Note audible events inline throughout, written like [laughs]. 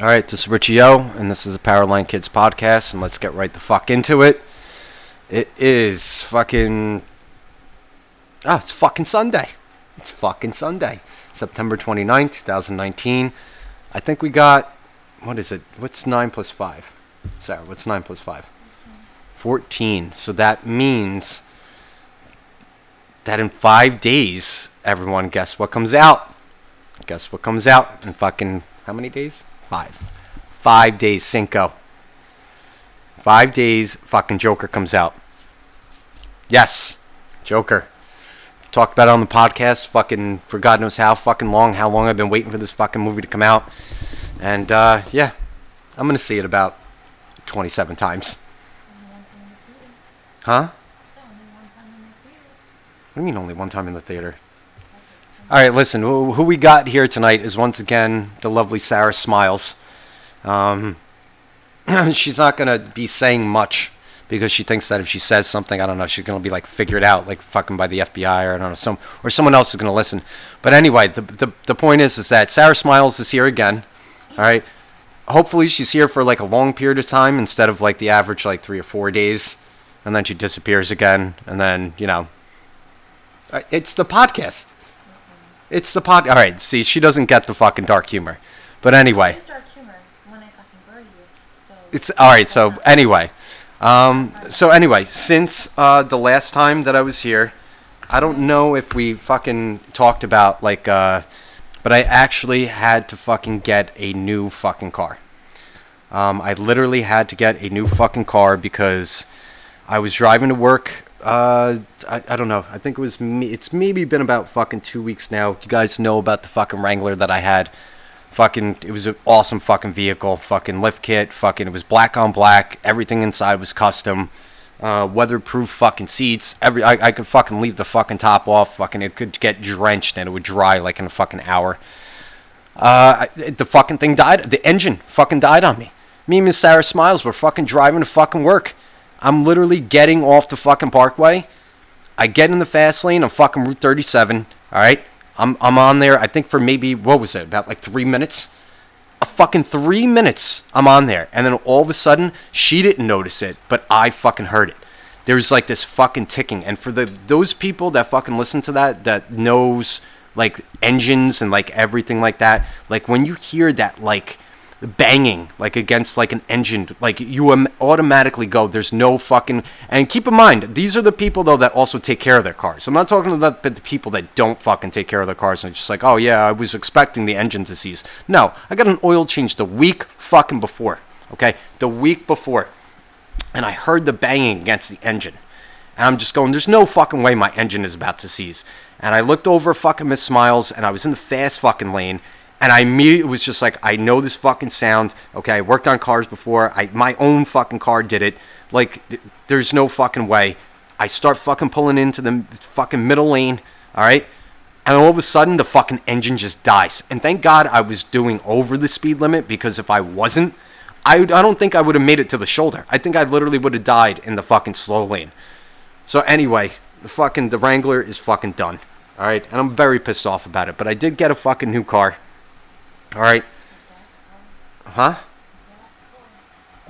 All right, this is Richie O, and this is a Powerline Kids podcast, and let's get right the fuck into it. It is fucking. Ah, it's fucking Sunday. It's fucking Sunday. September 29th, 2019. I think we got. What is it? What's 9 plus 5? Sara, what's 9 plus 5? 14. So that means that in five days, everyone, guess what comes out? Guess what comes out in fucking. How many days? Five. Five days, Cinco. Five days, fucking Joker comes out. Yes, Joker. Talked about it on the podcast, fucking for God knows how fucking long, how long I've been waiting for this fucking movie to come out. And uh, yeah, I'm gonna see it about 27 times. Huh? What do you mean only one time in the theater? All right, listen. Who, we got here tonight is once again the lovely Sara Smiles. Um, [clears throat] she's not gonna be saying much because she thinks that if she says something, I don't know, she's gonna be like figured out, like fucking by the FBI or I don't know, some or someone else is gonna listen. But anyway, the the, the point is is that Sara Smiles is here again. All right. Hopefully she's here for like a long period of time instead of like the average like three or four days, and then she disappears again, and then you know. uh, It's the podcast. It's the pod. All right. See, she doesn't get the fucking dark humor. But anyway, It's dark humor when I fucking bury you. So it's all right. So anyway, um, so anyway, since uh, the last time that I was here, I don't know if we fucking talked about like, uh, but I actually had to fucking get a new fucking car. Um, I literally had to get a new fucking car because I was driving to work. Uh, I, I don't know. I think it was me. It's maybe been about fucking two weeks now. You guys know about the fucking Wrangler that I had. Fucking, it was an awesome fucking vehicle. Fucking lift kit. Fucking, it was black on black. Everything inside was custom. Uh, weatherproof fucking seats. Every I, I could fucking leave the fucking top off. Fucking, it could get drenched and it would dry like in a fucking hour. Uh, I- the fucking thing died. The engine fucking died on me. Me and Miss Sara Smiles were fucking driving to fucking work. I'm literally getting off the fucking parkway. I get in the fast lane on fucking Route 37. All right, I'm I'm on there. I think for maybe what was it about like three minutes. A fucking three minutes. I'm on there, and then all of a sudden she didn't notice it, but I fucking heard it. There's like this fucking ticking, and for the those people that fucking listen to that that knows like engines and like everything like that, like when you hear that like banging like against like an engine like you automatically go there's no fucking and keep in mind these are the people though that also take care of their cars i'm not talking about the people that don't fucking take care of their cars and just like oh yeah i was expecting the engine to seize no i got an oil change the week fucking before okay the week before and i heard the banging against the engine and I'm just going, there's no fucking way my engine is about to seize. And I looked over fucking Miss Smiles and I was in the fast fucking lane. And I immediately was just like, I know this fucking sound. Okay, I worked on cars before. I my own fucking car did it. Like, th- there's no fucking way. I start fucking pulling into the fucking middle lane. All right, and all of a sudden the fucking engine just dies. And thank God I was doing over the speed limit because if I wasn't, I I don't think I would have made it to the shoulder. I think I literally would have died in the fucking slow lane. So anyway, the fucking the Wrangler is fucking done. All right, and I'm very pissed off about it. But I did get a fucking new car. All right. Huh?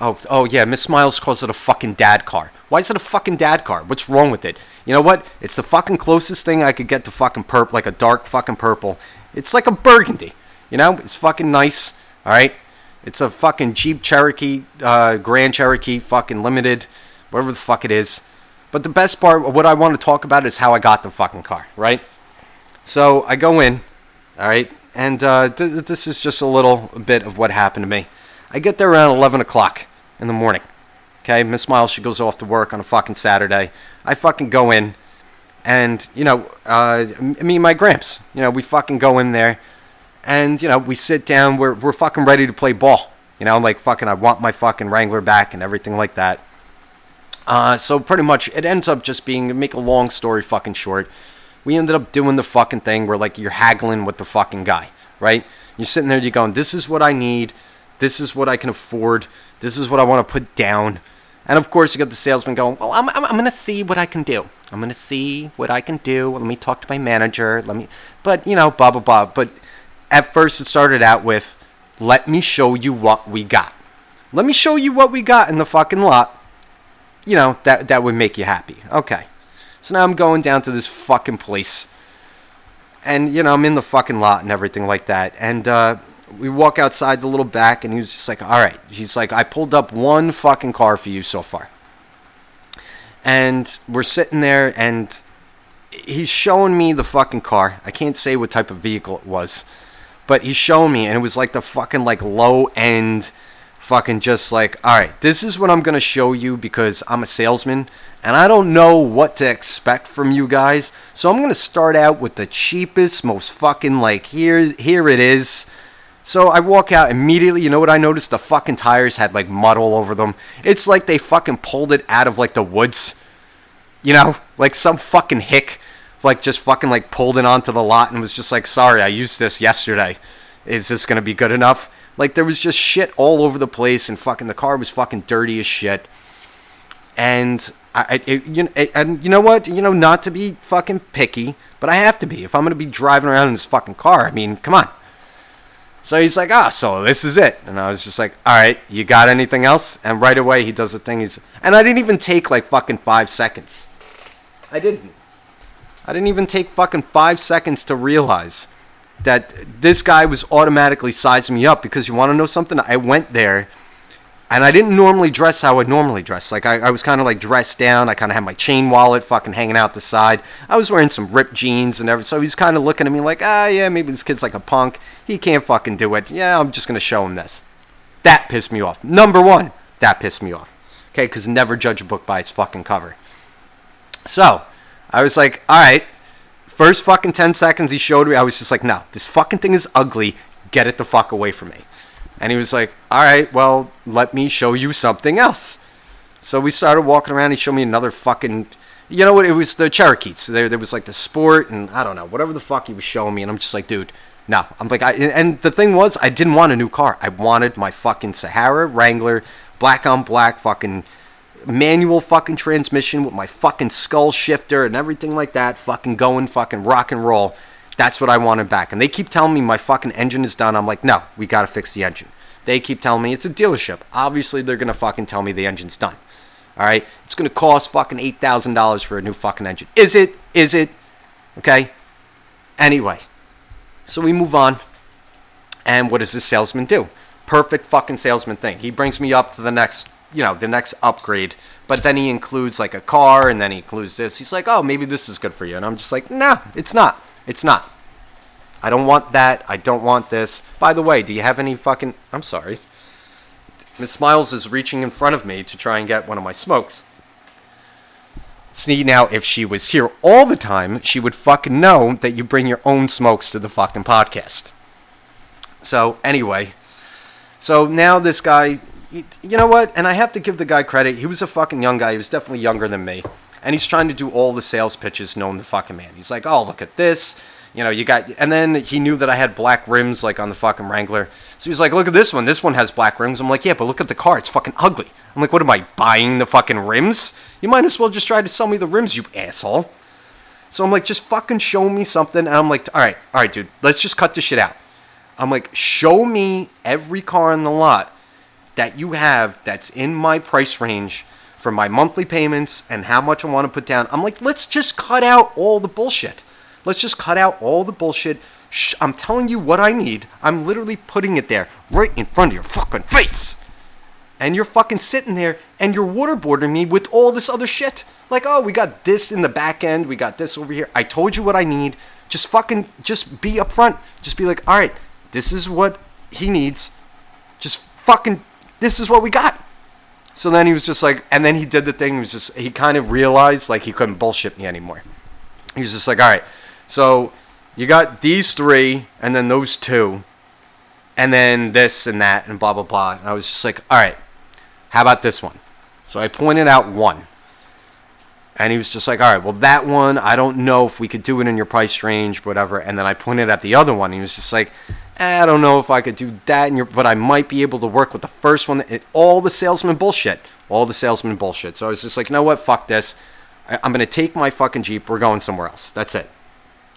Oh, oh yeah. Miss Smiles calls it a fucking dad car. Why is it a fucking dad car? What's wrong with it? You know what? It's the fucking closest thing I could get to fucking purple, like a dark fucking purple. It's like a burgundy. You know, it's fucking nice. All right. It's a fucking Jeep Cherokee, uh, Grand Cherokee, fucking limited, whatever the fuck it is. But the best part, what I want to talk about is how I got the fucking car, right? So I go in, all right, and uh, th- this is just a little bit of what happened to me. I get there around 11 o'clock in the morning. Okay, Miss Smiles, she goes off to work on a fucking Saturday. I fucking go in, and, you know, uh, me and my Gramps, you know, we fucking go in there, and, you know, we sit down, we're, we're fucking ready to play ball. You know, I'm like fucking, I want my fucking Wrangler back and everything like that. Uh, so pretty much, it ends up just being, make a long story fucking short, we ended up doing the fucking thing where like you're haggling with the fucking guy, right? You're sitting there, you're going, this is what I need, this is what I can afford, this is what I want to put down. And of course, you got the salesman going, well, I'm, I'm, I'm going to see what I can do. I'm going to see what I can do. Let me talk to my manager. Let me, but you know, blah, blah, blah. But at first, it started out with, let me show you what we got. Let me show you what we got in the fucking lot. You know, that, that would make you happy. Okay. So now I'm going down to this fucking place. And, you know, I'm in the fucking lot and everything like that. And, uh, we walk outside the little back and he was just like, all right. He's like, I pulled up one fucking car for you so far. And we're sitting there and he's showing me the fucking car. I can't say what type of vehicle it was, but he's showing me and it was like the fucking like low end fucking just like, all right, this is what I'm going to show you because I'm a salesman and I don't know what to expect from you guys. So I'm going to start out with the cheapest, most fucking like here here it is. So I walk out immediately. You know what I noticed? The fucking tires had like mud all over them. It's like they fucking pulled it out of like the woods. You know, like some fucking hick, like just fucking like pulled it onto the lot and was just like, sorry, I used this yesterday. Is this gonna be good enough? Like there was just shit all over the place and fucking the car was fucking dirty as shit. And I, it, you know, and you know what? You know, not to be fucking picky, but I have to be if I'm gonna be driving around in this fucking car. I mean, come on. So he's like, ah, so this is it. And I was just like, all right, you got anything else? And right away he does the thing. He's, and I didn't even take like fucking five seconds. I didn't. I didn't even take fucking five seconds to realize that this guy was automatically sizing me up because you want to know something? I went there and I didn't normally dress how I normally dress. Like I, I was kind of like dressed down. I kind of had my chain wallet fucking hanging out the side. I was wearing some ripped jeans and everything. So he's kind of looking at me like, ah, yeah, maybe this kid's like a punk. He can't fucking do it. Yeah, I'm just gonna show him this. That pissed me off. Number one, that pissed me off. Okay, because never judge a book by its fucking cover. So I was like, all right. First fucking 10 seconds he showed me, I was just like, no, this fucking thing is ugly. Get it the fuck away from me. And he was like, all right, well, let me show you something else. So we started walking around. He showed me another fucking, you know what? It was the Cherokees. There, there was like the sport and I don't know, whatever the fuck he was showing me. And I'm just like, dude, no. I'm like, I, and the thing was, I didn't want a new car. I wanted my fucking Sahara Wrangler, black on black, fucking manual fucking transmission with my fucking skull shifter and everything like that, fucking going fucking rock and roll. That's what I wanted back. And they keep telling me my fucking engine is done. I'm like, no, we gotta fix the engine. They keep telling me it's a dealership. Obviously, they're gonna fucking tell me the engine's done. All right, it's gonna cost fucking eight thousand dollars for a new fucking engine. Is it? Is it? Okay. Anyway, so we move on. And what does this salesman do? Perfect fucking salesman thing. He brings me up to the next you know the next upgrade but then he includes like a car and then he includes this. He's like oh maybe this is good for you. And i'm just like nah it's not. It's not. I don't want that. I don't want this. By the way do you have any fucking i'm sorry. Miss smiles is reaching in front of me to try and get one of my smokes. See now if she was here all the time she would fucking know that you bring your own smokes to the fucking podcast. So anyway. So now this guy you know what? And I have to give the guy credit. He was a fucking young guy. He was definitely younger than me. And he's trying to do all the sales pitches known the fucking man. He's like, oh, look at this. You know, you got, and then he knew that I had black rims like on the fucking Wrangler. So he's like, look at this one. This one has black rims. I'm like, yeah, but look at the car. It's fucking ugly. I'm like, what am I buying the fucking rims? You might as well just try to sell me the rims, you asshole. So I'm like, just fucking show me something. And I'm like, all right, all right, dude, let's just cut this shit out. I'm like, show me every car in the lot that you have that's in my price range for my monthly payments and how much I want to put down. I'm like, let's just cut out all the bullshit. Let's just cut out all the bullshit. Shh, I'm telling you what I need. I'm literally putting it there right in front of your fucking face. And you're fucking sitting there and you're waterboarding me with all this other shit. Like, oh, we got this in the back end. We got this over here. I told you what I need. Just fucking, just be upfront. Just be like, all right, this is what he needs. Just fucking this is what we got. So then he was just like, and then he did the thing. He was just, he kind of realized like he couldn't bullshit me anymore. He was just like, all right, so you got these three, and then those two, and then this and that, and blah, blah, blah. And I was just like, all right, how about this one? So I pointed out one. And he was just like, all right, well, that one, I don't know if we could do it in your price range, whatever. And then I pointed at the other one. He was just like, I don't know if I could do that your, but I might be able to work with the first one. It, all the salesman bullshit, all the salesman bullshit. So I was just like, you know what, fuck this. I, I'm gonna take my fucking jeep. We're going somewhere else. That's it.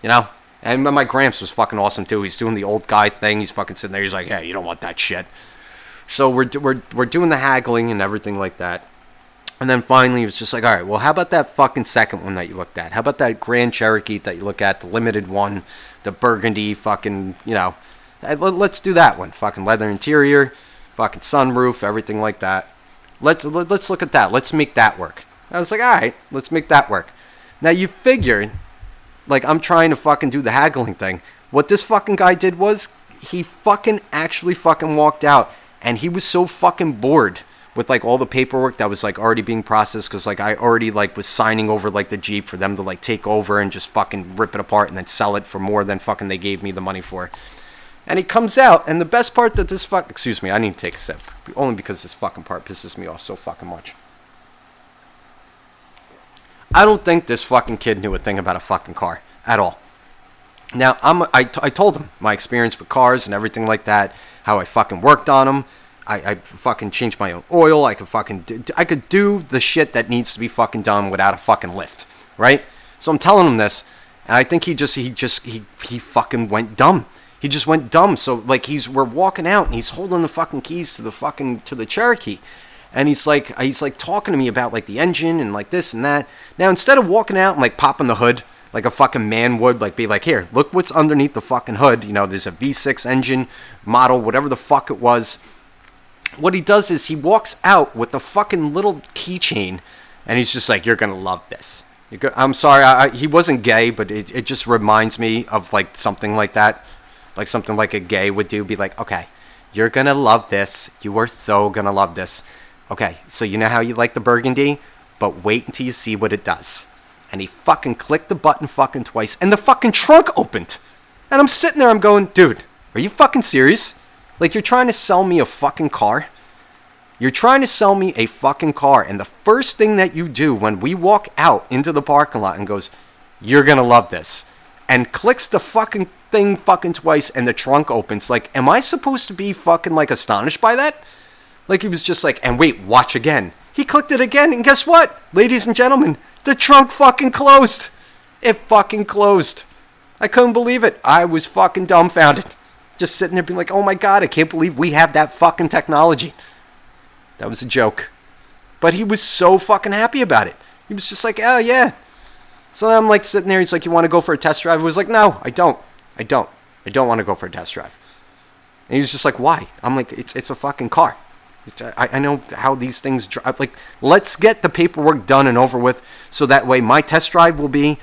You know, And my Gramps was fucking awesome too. He's doing the old guy thing. He's fucking sitting there. He's like, "Hey, you don't want that shit." So we're we're we're doing the haggling and everything like that. And then finally, he was just like, "All right, well, how about that fucking second one that you looked at? How about that Grand Cherokee that you look at, the limited one, the Burgundy, fucking, you know, eh, Uh, let's do that one. Fucking leather interior, fucking sunroof, everything like that. Let's let- let's look at that. Let's make that work." I was like, "All right, let's make that work." Now you figure like I'm trying to fucking do the haggling thing. What this fucking guy did was he fucking actually fucking walked out and he was so fucking bored with like all the paperwork that was like already being processed because like I already like was signing over like the Jeep for them to like take over and just fucking rip it apart and then sell it for more than fucking they gave me the money for. And he comes out and the best part that this fuck excuse me, I need to take a sip. Only because this fucking part pisses me off so fucking much. I don't think this fucking kid knew a thing about a fucking car at all. Now, I'm, I, t- I told him my experience with cars and everything like that, how I fucking worked on them. I, I fucking changed my own oil. I could fucking do, I could do the shit that needs to be fucking done without a fucking lift, right? So I'm telling him this, and I think he just he just he he fucking went dumb. He just went dumb. So like he's we're walking out and he's holding the fucking keys to the fucking to the Cherokee, and he's like he's like talking to me about like the engine and like this and that. Now instead of walking out and like popping the hood like a fucking man would, like be like, here, look what's underneath the fucking hood. You know, there's a V6 engine model, whatever the fuck it was. What he does is he walks out with the fucking little keychain, and he's just like, you're gonna love this. I'm sorry, I, I, he wasn't gay, but it, it just reminds me of like something like that, like something like a gay would do. Be like, okay, you're gonna love this. You are so gonna love this. Okay, so you know how you like the burgundy, but wait until you see what it does. And he fucking clicked the button fucking twice, and the fucking trunk opened. And I'm sitting there, I'm going, dude, are you fucking serious? Like you're trying to sell me a fucking car? You're trying to sell me a fucking car, and the first thing that you do when we walk out into the parking lot and goes, You're gonna love this, and clicks the fucking thing fucking twice, and the trunk opens. Like, am I supposed to be fucking like astonished by that? Like he was just like, and wait, watch again. He clicked it again, and guess what, ladies and gentlemen, the trunk fucking closed. It fucking closed. I couldn't believe it. I was fucking dumbfounded. Just sitting there being like, oh my god, I can't believe we have that fucking technology. That was a joke. But he was so fucking happy about it. He was just like, oh yeah. So then I'm like sitting there, he's like, you want to go for a test drive? I was like, no, I don't. I don't. I don't want to go for a test drive. And he was just like, why? I'm like, it's, it's a fucking car. I, I know how these things drive. Like, let's get the paperwork done and over with so that way my test drive will be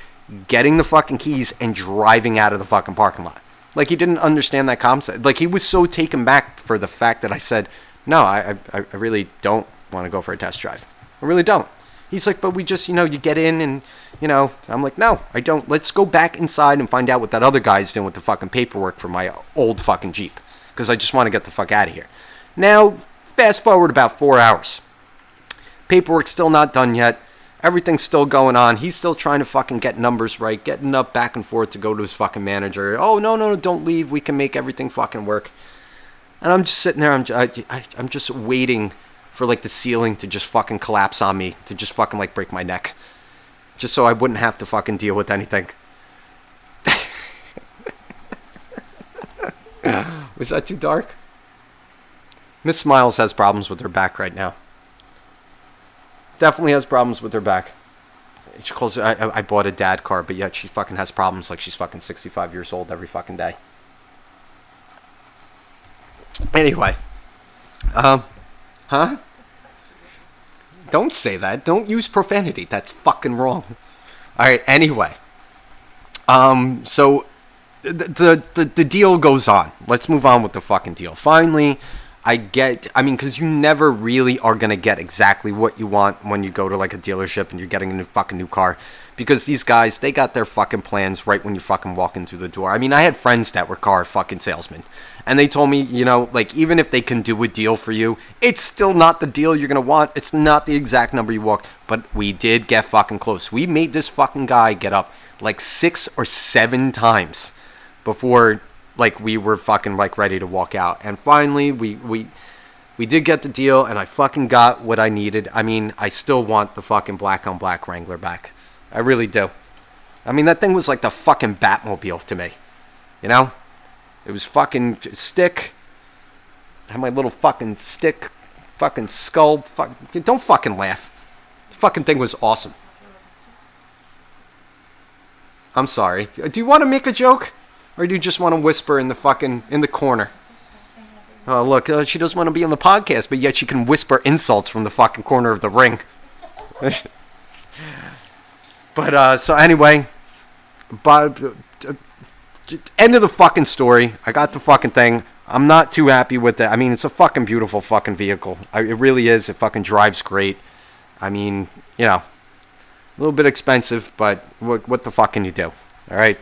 getting the fucking keys and driving out of the fucking parking lot. Like, he didn't understand that concept. Like, he was so taken back for the fact that I said, no, I, I, I really don't want to go for a test drive. I really don't. He's like, but we just, you know, you get in and, you know, I'm like, no, I don't. Let's go back inside and find out what that other guy's doing with the fucking paperwork for my old fucking Jeep. Because I just want to get the fuck out of here. Now, fast forward about four hours. Paperwork's still not done yet. Everything's still going on. He's still trying to fucking get numbers right, getting up back and forth to go to his fucking manager. Oh, no, no, no, don't leave. We can make everything fucking work. And I'm just sitting there. I'm, I, I'm just waiting for like the ceiling to just fucking collapse on me, to just fucking like break my neck, just so I wouldn't have to fucking deal with anything. [laughs] Was that too dark? Miss Smiles has problems with her back right now. Definitely has problems with her back. She calls I- I bought a dad car, but yet she fucking has problems like she's fucking 65 years old every fucking day. Anyway. Um, huh? Don't say that. Don't use profanity. That's fucking wrong. All right. Anyway. Um. So, the the the, the deal goes on. Let's move on with the fucking deal. Finally, I get. I mean, because you never really are gonna get exactly what you want when you go to like a dealership and you're getting a new fucking new car, because these guys they got their fucking plans right when you fucking walk in through the door. I mean, I had friends that were car fucking salesmen, and they told me, you know, like even if they can do a deal for you, it's still not the deal you're gonna want. It's not the exact number you walk. But we did get fucking close. We made this fucking guy get up like six or seven times before like we were fucking like ready to walk out. And finally we we we did get the deal and I fucking got what I needed. I mean, I still want the fucking black on black Wrangler back. I really do. I mean, that thing was like the fucking Batmobile to me. You know? It was fucking stick. I had my little fucking stick, fucking skull. Fuck, don't fucking laugh. fucking thing was awesome. I'm sorry. Do you want to make a joke? Or do you just want to whisper in the fucking, in the corner? Oh, look, uh, she doesn't want to be on the podcast, but yet she can whisper insults from the fucking corner of the ring. [laughs] but, uh, so anyway, but, end of the fucking story. I got the fucking thing. I'm not too happy with it. I mean, it's a fucking beautiful fucking vehicle. I, it really is. It fucking drives great. I mean, you know, a little bit expensive, but what, what the fuck can you do? All right.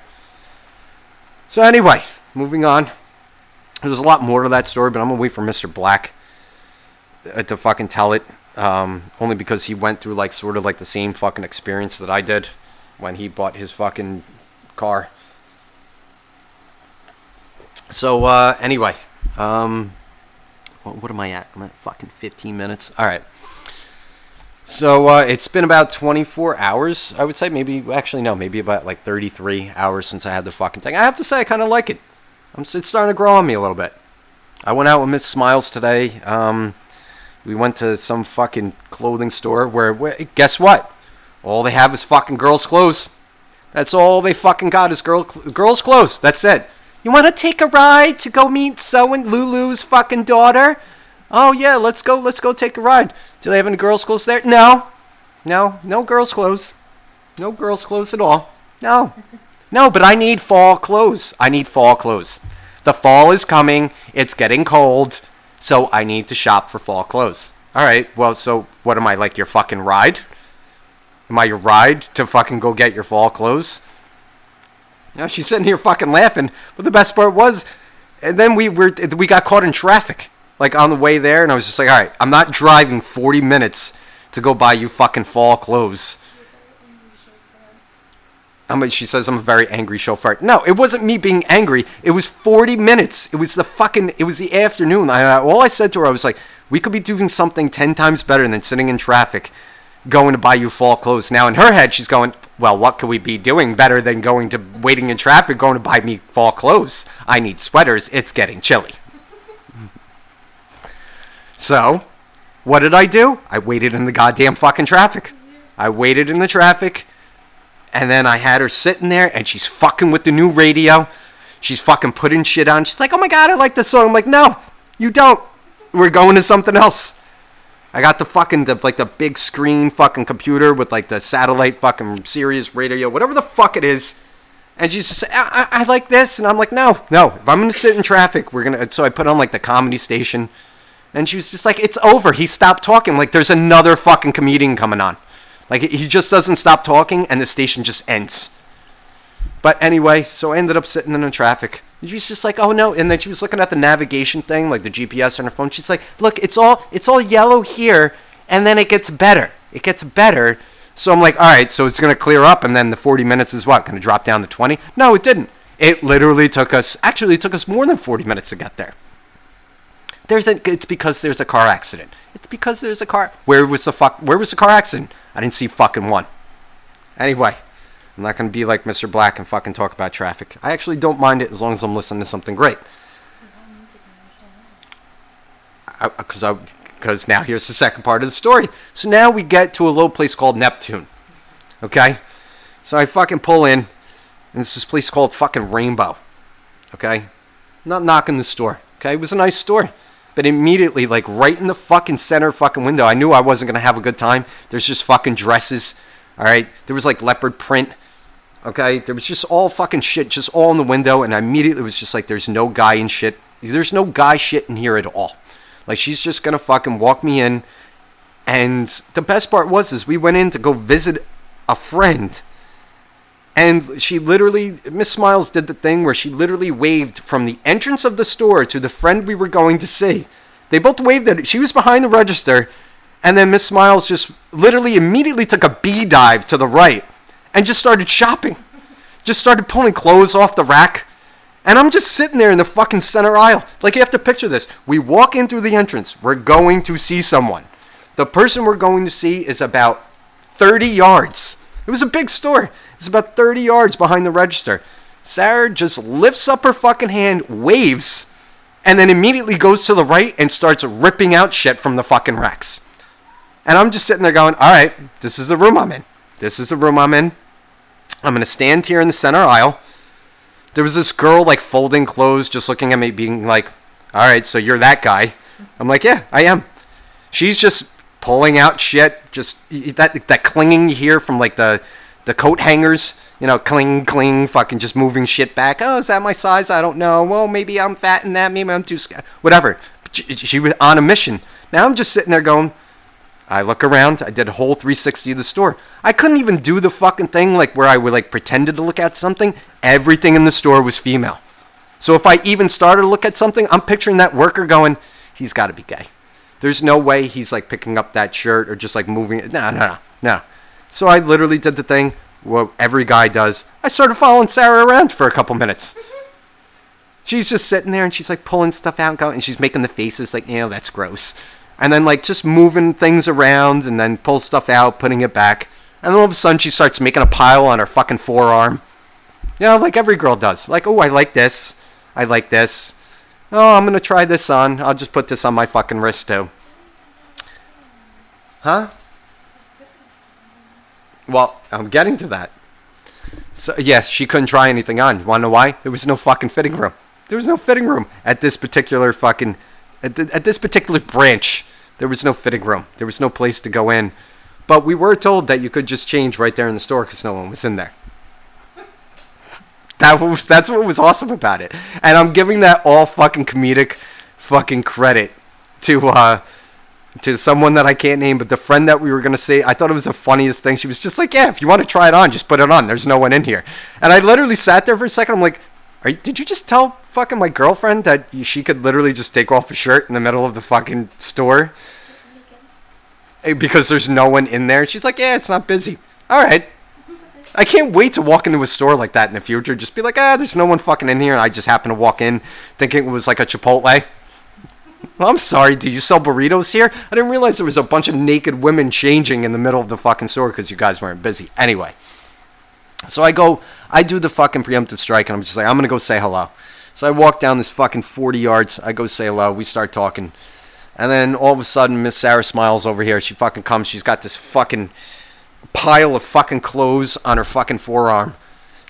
So anyway, moving on. There's a lot more to that story, but I'm gonna wait for Mr. Black uh, to fucking tell it. Um, only because he went through like sort of like the same fucking experience that I did when he bought his fucking car. So uh, anyway, um, what, what am I at? I'm at fucking 15 minutes. All right. So uh, it's been about 24 hours, I would say. Maybe actually no, maybe about like 33 hours since I had the fucking thing. I have to say, I kind of like it. I'm, it's starting to grow on me a little bit. I went out with Miss Smiles today. Um, we went to some fucking clothing store where, where, guess what? All they have is fucking girls' clothes. That's all they fucking got is girl girls' clothes. That's it. You want to take a ride to go meet so and Lulu's fucking daughter? Oh yeah, let's go. Let's go take a ride. Do they have any girls' clothes there? No, no, no girls' clothes. No girls' clothes at all. No, no. But I need fall clothes. I need fall clothes. The fall is coming. It's getting cold, so I need to shop for fall clothes. All right. Well, so what am I like? Your fucking ride? Am I your ride to fucking go get your fall clothes? Now she's sitting here fucking laughing. But the best part was, and then we were we got caught in traffic like on the way there, and I was just like, all right, I'm not driving 40 minutes to go buy you fucking fall clothes. I mean, she says I'm a very angry chauffeur. No, it wasn't me being angry. It was 40 minutes. It was the fucking. It was the afternoon. I, all I said to her, I was like, we could be doing something 10 times better than sitting in traffic, going to buy you fall clothes. Now in her head, she's going, well, what could we be doing better than going to waiting in traffic, going to buy me fall clothes? I need sweaters. It's getting chilly. So, what did I do? I waited in the goddamn fucking traffic. I waited in the traffic, and then I had her sitting there, and she's fucking with the new radio. She's fucking putting shit on. She's like, oh my god, I like this song. I'm like, no, you don't. We're going to something else. I got the fucking the, like the big screen fucking computer with like the satellite fucking Sirius radio, whatever the fuck it is. And she's just, I, I, I like this, and I'm like, no, no. If I'm gonna sit in traffic, we're gonna. So I put on like the comedy station, and she was just like, it's over. He stopped talking. Like there's another fucking comedian coming on. Like he just doesn't stop talking, and the station just ends. But anyway, so I ended up sitting in the traffic. And she's just like, oh no. And then she was looking at the navigation thing, like the GPS on her phone. She's like, look, it's all it's all yellow here, and then it gets better. It gets better. So I'm like, all right, so it's gonna clear up, and then the 40 minutes is what? Gonna drop down to 20? No, it didn't. It literally took us. Actually, it took us more than 40 minutes to get there. There's a. It's because there's a car accident. It's because there's a car. Where was the fuck? Where was the car accident? I didn't see fucking one. Anyway, I'm not gonna be like Mr. Black and fucking talk about traffic. I actually don't mind it as long as I'm listening to something great. Because I, uh, because now here's the second part of the story. So now we get to a little place called Neptune. Okay, so I fucking pull in, and it's this place called fucking Rainbow. Okay, not knocking the store. Okay, it was a nice store. But immediately, like right in the fucking center fucking window, I knew I wasn't gonna have a good time. There's just fucking dresses. All right, there was like leopard print. Okay, there was just all fucking shit, just all in the window, and I immediately was just like, "There's no guy in shit. There's no guy shit in here at all." Like she's just gonna fucking walk me in. And the best part was is we went in to go visit a friend. And she literally, Miss Smiles did the thing where she literally waved from the entrance of the store to the friend we were going to see. They both waved at it. She was behind the register, and then Miss Smiles just literally immediately took a bee dive to the right and just started shopping. Just started pulling clothes off the rack. And I'm just sitting there in the fucking center aisle. Like, you have to picture this. We walk in through the entrance. We're going to see someone. The person we're going to see is about 30 yards. It was a big store. It's about 30 yards behind the register. Sara just lifts up her fucking hand, waves, and then immediately goes to the right and starts ripping out shit from the fucking racks. And I'm just sitting there going, all right, this is the room I'm in. This is the room I'm in. I'm going to stand here in the center aisle. There was this girl like folding clothes, just looking at me, being like, all right, so you're that guy. I'm like, yeah, I am. She's just pulling out shit, just that that clinging you hear from like the the coat hangers, you know, cling cling, fucking just moving shit back. Oh, is that my size? I don't know. Well, maybe I'm fat in that. Maybe I'm too sc- whatever. She, she was on a mission. Now I'm just sitting there going. I look around. I did a whole 360 of the store. I couldn't even do the fucking thing like where I would like pretended to look at something. Everything in the store was female. So if I even started to look at something, I'm picturing that worker going, he's got to be gay. There's no way he's like picking up that shirt or just like moving it. No, no, no, no. So I literally did the thing what every guy does. I started following Sara around for a couple minutes. She's just sitting there and she's like pulling stuff out and going, and she's making the faces like, you know, that's gross. And then like just moving things around and then pull stuff out, putting it back. And all of a sudden she starts making a pile on her fucking forearm. You know, like every girl does. Like, oh, I like this. I like this. Oh, I'm gonna try this on. I'll just put this on my fucking wrist too. Huh? Well, I'm getting to that. So yes, she couldn't try anything on. You wanna know why? There was no fucking fitting room. There was no fitting room at this particular fucking at, the, at this particular branch. There was no fitting room. There was no place to go in. But we were told that you could just change right there in the store because no one was in there. That was that's what was awesome about it. And I'm giving that all fucking comedic fucking credit to uh to someone that I can't name, but the friend that we were gonna see, I thought it was the funniest thing. She was just like, "Yeah, if you want to try it on, just put it on. There's no one in here." And I literally sat there for a second. I'm like, Are "Did you just tell fucking my girlfriend that she could literally just take off a shirt in the middle of the fucking store Eh, because there's no one in there?" She's like, "Yeah, it's not busy." All right. I can't wait to walk into a store like that in the future. Just be like, ah, there's no one fucking in here. And I just happen to walk in thinking it was like a Chipotle. [laughs] I'm sorry, do you sell burritos here? I didn't realize there was a bunch of naked women changing in the middle of the fucking store because you guys weren't busy. Anyway, so I go, I do the fucking preemptive strike, and I'm just like, I'm gonna go say hello. So I walk down this fucking 40 yards. I go say hello. We start talking, and then all of a sudden, Miss Sara smiles over here. She fucking comes. She's got this fucking pile of fucking clothes on her fucking forearm.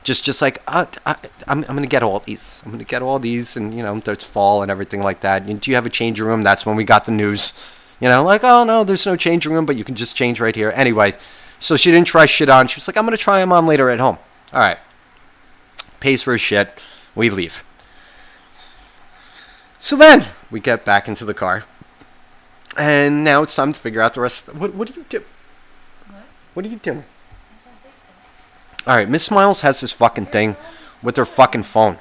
Just, just like uh, I, I'm, I'm gonna get all these. I'm gonna get all these, and you know, there's fall and everything like that. And do you have a change room? That's when we got the news. You know, like, oh no, there's no changing room, but you can just change right here. Anyway, so she didn't try shit on. She was like, I'm gonna try them on later at home. All right. Pays for his shit. We leave. So then we get back into the car, and now it's time to figure out the rest. What, what do you do? What? What are you doing? All right, Miss Smiles has this fucking thing with her fucking phone.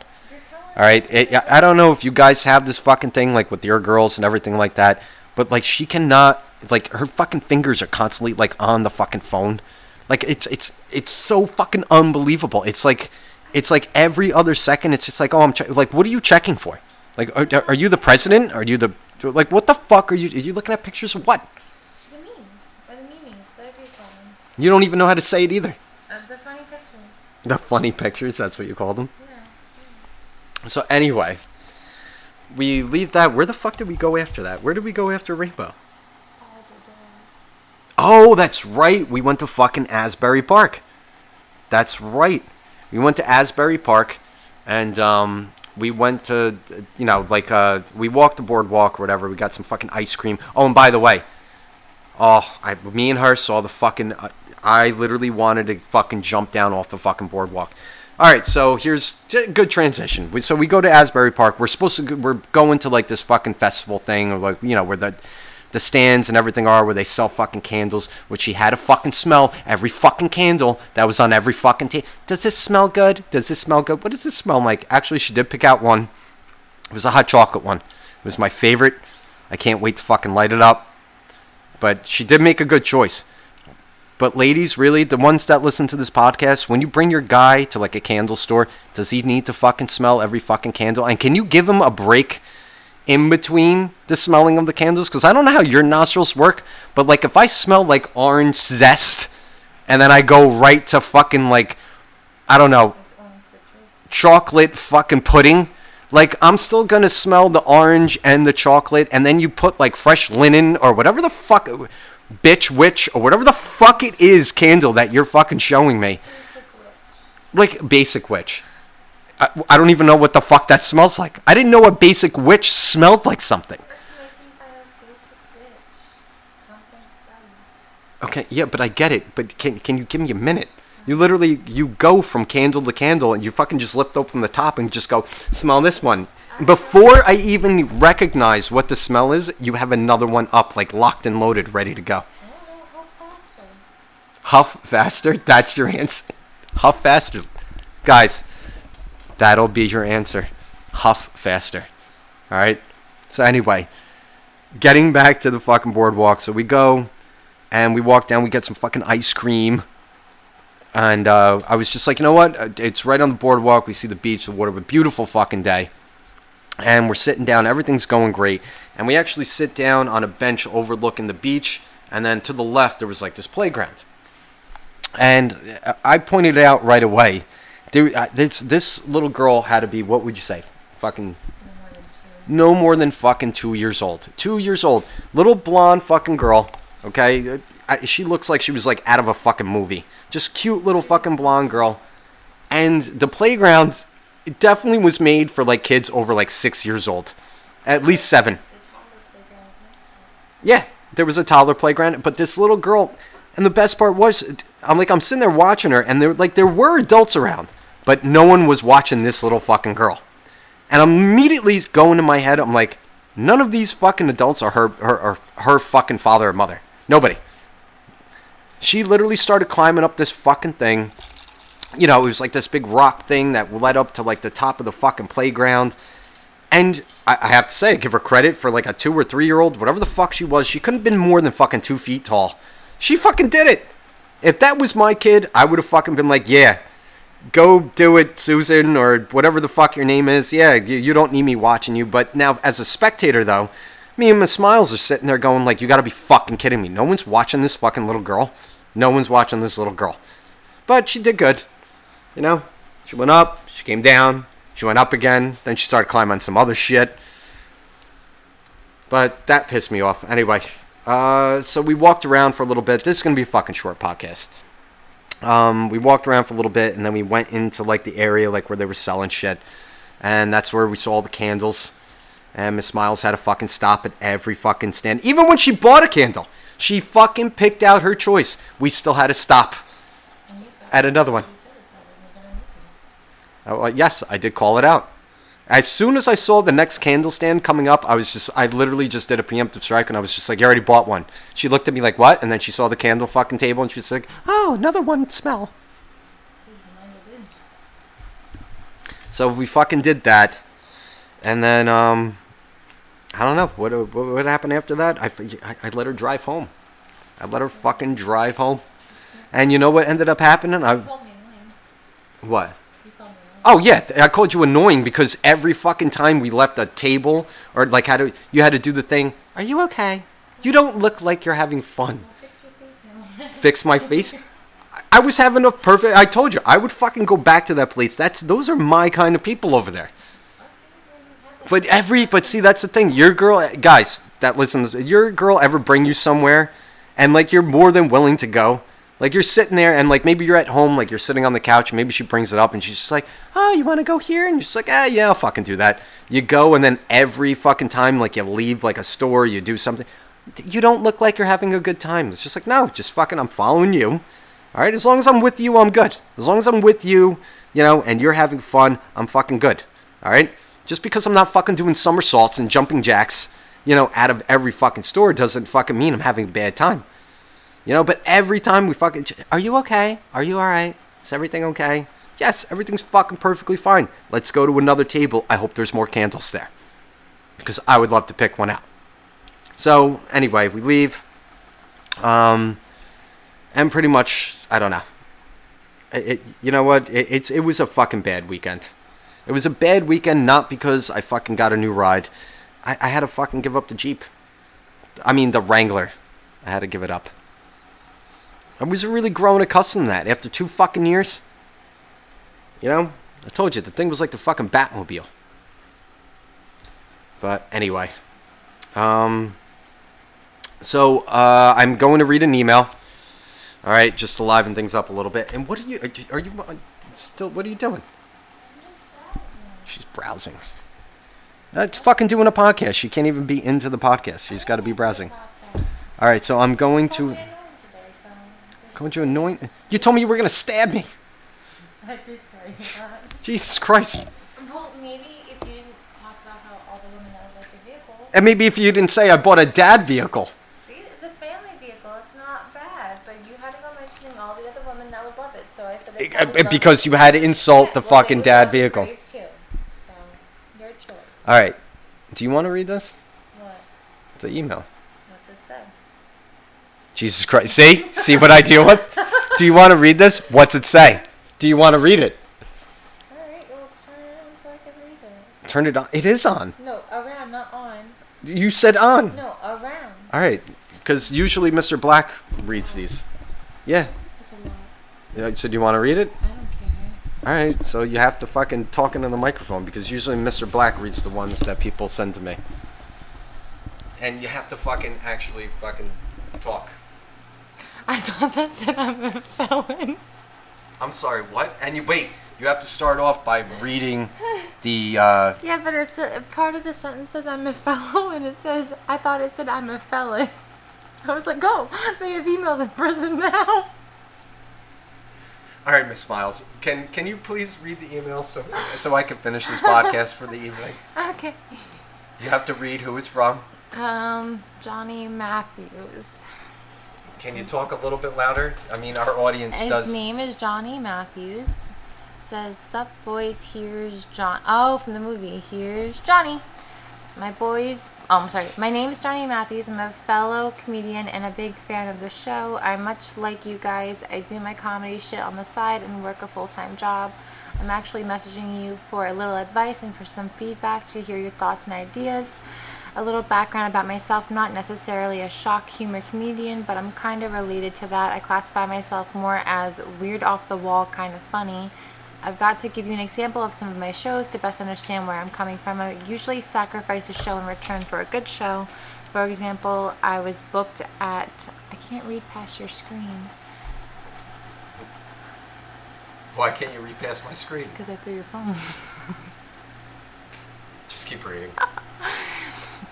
All right, it, I don't know if you guys have this fucking thing like with your girls and everything like that, but like she cannot like her fucking fingers are constantly like on the fucking phone. Like it's it's it's so fucking unbelievable. It's like it's like every other second it's just like oh I'm che- like what are you checking for? Like are, are you the president? Are you the like what the fuck are you are you looking at pictures of what? The memes. Or the memes. Whatever you call them. You don't even know how to say it either. Of the funny pictures. The funny pictures, that's what you call them. Yeah. So anyway, we leave that. Where the fuck did we go after that? Where did we go after Rainbow? All those are- Oh, that's right. We went to fucking Asbury Park. That's right. We went to Asbury Park, and um, we went to, you know, like uh, we walked the boardwalk or whatever. We got some fucking ice cream. Oh, and by the way, oh, I, me and her saw the fucking. Uh, I literally wanted to fucking jump down off the fucking boardwalk. All right, so here's good transition. So we go to Asbury Park. We're supposed to. We're going to like this fucking festival thing, or like you know where the the stands and everything are, where they sell fucking candles. Which she had to fucking smell every fucking candle that was on every fucking. Ta- Does this smell good? Does this smell good? What does this smell like? Actually, she did pick out one. It was a hot chocolate one. It was my favorite. I can't wait to fucking light it up. But she did make a good choice. But ladies, really, the ones that listen to this podcast, when you bring your guy to like a candle store, does he need to fucking smell every fucking candle? And can you give him a break in between the smelling of the candles? Because I don't know how your nostrils work, but like if I smell like orange zest, and then I go right to fucking like I don't know, It's only citrus. chocolate fucking pudding. Like I'm still gonna smell the orange and the chocolate, and then you put like fresh linen or whatever the fuck, bitch witch or whatever the fuck it is candle that you're fucking showing me. Basic. Like basic witch. I, I don't even know what the fuck that smells like. I didn't know a basic witch smelled like something. That's making by a basic witch. Complex studies. Okay, yeah, but I get it. But can can you give me a minute? You literally you go from candle to candle and you fucking just lift open the top and just go smell this one. Before I even recognize what the smell is, you have another one up, like locked and loaded, ready to go. Oh, faster. Huff faster. That's your answer. Huff faster, guys. That'll be your answer. Huff faster. All right. So anyway, getting back to the fucking boardwalk. So we go and we walk down. We get some fucking ice cream. And uh, I was just like, you know what? Uh, It's right on the boardwalk. We see the beach, the water. A beautiful fucking day. And we're sitting down. Everything's going great. And we actually sit down on a bench overlooking the beach. And then to the left, there was like this playground. And uh, I pointed out right away. Dude, uh, this this little girl had to be what would you say? Fucking No more than two. no more than fucking two years old. Two years old, little blonde fucking girl. Okay, I, she looks like she was like out of a fucking movie. Just cute little fucking blonde girl. And the playgrounds it definitely was made for like kids over like six years old, at least seven. The toddler playground is next to it. Yeah, there was a toddler playground, but this little girl, and the best part was, I'm like, I'm sitting there watching her, and there, like, there were adults around, but no one was watching this little fucking girl. And I'm immediately going in my head, I'm like, none of these fucking adults are her, her, her, fucking father or mother. Nobody. She literally started climbing up this fucking thing. You know, it was like this big rock thing that led up to like the top of the fucking playground. And I, I have to say, give her credit for like a two or three year old, whatever the fuck she was. She couldn't have been more than fucking two feet tall. She fucking did it. If that was my kid, I would have fucking been like, yeah, go do it, Susan, or whatever the fuck your name is. Yeah, you, you don't need me watching you. But now, as a spectator, though, me and Miss Smiles are sitting there going like, you gotta be fucking kidding me. No one's watching this fucking little girl. No one's watching this little girl. But she did good. You know, she went up, she came down, she went up again, then she started climbing some other shit. But that pissed me off. Anyway, uh, so we walked around for a little bit. This is gonna be a fucking short podcast. Um, we walked around for a little bit, and then we went into like the area like where they were selling shit, and that's where we saw all the candles. And Miss Smiles had to fucking stop at every fucking stand, even when she bought a candle. She fucking picked out her choice. We still had to stop. And you thought Add another one. You said it probably wasn't gonna make it. Oh, uh, yes, I did call it out. As soon as I saw the next candle stand coming up, I was just, I literally just did a preemptive strike and I was just like, you already bought one. She looked at me like, what? And then she saw the candle fucking table and she was like, oh, another one smell. Dude, you mind your business. So we fucking did that. And then, um, I don't know. What, what, what happened after that? I, I, I let her drive home. I let her fucking drive home. And you know what ended up happening? I, called me annoying. what? You called me annoying. Oh yeah, I called you annoying because every fucking time we left a table or like had to, you had to do the thing. Are you okay? You don't look like you're having fun. Fix your face now. [laughs] Fix my face. I- I was having a perfect. I told you I would fucking go back to that place. That's those are my kind of people over there. But every but see that's the thing. Your girl, guys that listens, your girl ever bring you somewhere, and like you're more than willing to go. Like you're sitting there and like maybe you're at home, like you're sitting on the couch. Maybe she brings it up and she's just like, "Oh, you want to go here?" And you're just like, "Ah, yeah, I'll fucking do that." You go and then every fucking time, like you leave like a store, you do something. You don't look like you're having a good time. It's just like, no, just fucking, I'm following you. All right, as long as I'm with you, I'm good. As long as I'm with you, you know, and you're having fun, I'm fucking good. All right? Just because I'm not fucking doing somersaults and jumping jacks, you know, out of every fucking store doesn't fucking mean I'm having a bad time. You know, but every time we fucking, are you okay? Are you all right? Is everything okay? Yes, everything's fucking perfectly fine. Let's go to another table. I hope there's more candles there. Because I would love to pick one out. So, anyway, we leave. Um, and pretty much, I don't know. It, you know what? It, it's it was a fucking bad weekend. It was a bad weekend, not because I fucking got a new ride. I, I had to fucking give up the Jeep. I mean, the Wrangler. I had to give it up. I was really growing accustomed to that after two fucking years. You know, I told you the thing was like the fucking Batmobile. But anyway, um, so uh, I'm going to read an email. All right, just to liven things up a little bit. And what are you? Are you uh, still? What are you doing? She's browsing. That's fucking doing a podcast. She can't even be into the podcast. She's got to be browsing. All right, so I'm going to going you anoint. You told me you were gonna stab me. I did tell you that. Jesus Christ. Well, maybe if you didn't talk about how all the women that like the vehicle. And maybe if you didn't say I bought a dad vehicle. See, it's a family vehicle. It's not bad. But you had to go mentioning all the other women that would love it. So I said. they Uh, probably Because you had to insult Yeah, the well, fucking dad vehicle. Too. So, your choice. All right. Do you want to read this? What? The email. What's it say? Jesus Christ. See? See what I deal with? Do you want to read this? What's it say? Do you want to read it? Alright, well, turn it on so I can read it. Turn it on. It is on. No, around, not on. You said on. No, around. All right. Because usually Mr. Black reads these. Yeah. That's a lot. Yeah, So do you want to read it? I don't care. All right. So you have to fucking talk into the microphone because usually Mr. Black reads the ones that people send to me. And you have to fucking actually fucking talk. I thought that said I'm a felon. I'm sorry, what? And you wait. You have to start off by reading the. Uh, Yeah, but it's a, part of the sentence says I'm a fellow, and it says I thought it said I'm a felon. I was like, go. They have emails in prison now. all right, Miss Smiles, can can you please read the email so so I can finish this podcast for the evening? [laughs] Okay. You have to read who it's from. Um, Johnny Matthews. Can you talk a little bit louder? I mean, our audience His does. name is Johnny Matthews. Says, Sup boys, here's John. Oh, from the movie. Here's Johnny. My boys. Oh, I'm sorry. My name is Johnny Matthews. I'm a fellow comedian and a big fan of the show. I'm much like you guys. I do my comedy shit on the side and work a full time job. I'm actually messaging you for a little advice and for some feedback to hear your thoughts and ideas. A little background about myself not necessarily a shock humor comedian, but I'm kind of related to that. I classify myself more as weird off the wall, kind of funny. I've got to give you an example of some of my shows to best understand where I'm coming from. I usually sacrifice a show in return for a good show. For example, I was booked at. I can't read past your screen Why can't you read past my screen? because I threw your phone. [laughs] Just keep reading. [laughs]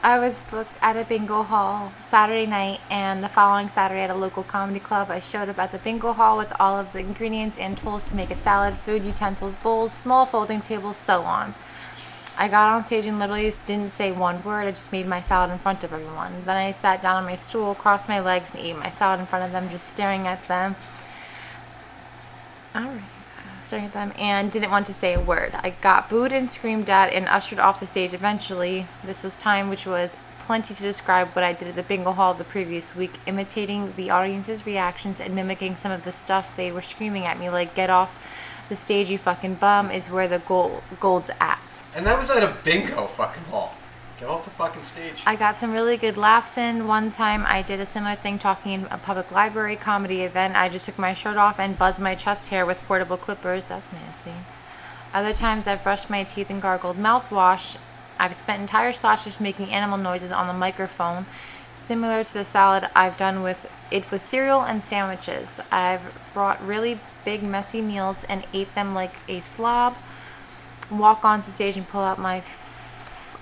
I was booked at a bingo hall Saturday night, and the following Saturday at a local comedy club. I showed up at the bingo hall with all of the ingredients and tools to make a salad, food, utensils, bowls, small folding tables, so on. I got on stage and literally didn't say one word. I just made my salad in front of everyone. Then I sat down on my stool, crossed my legs, and ate my salad in front of them, just staring at them. All right staring at them and didn't want to say a word. I got booed and screamed at and ushered off the stage eventually. This was time which was plenty to describe what I did at the bingo hall the previous week, imitating the audience's reactions and mimicking some of the stuff they were screaming at me, like, get off the stage, you fucking bum, is where the gold, gold's at. And that was at a bingo fucking hall. Get off the fucking stage. I got some really good laughs in. One time I did a similar thing talking in a public library comedy event. I just took my shirt off and buzzed my chest hair with portable clippers. That's nasty. Other times I've brushed my teeth and gargled mouthwash. I've spent entire slots just making animal noises on the microphone, similar to the salad I've done with it with cereal and sandwiches. I've brought really big messy meals and ate them like a slob. Walk onto stage and pull out my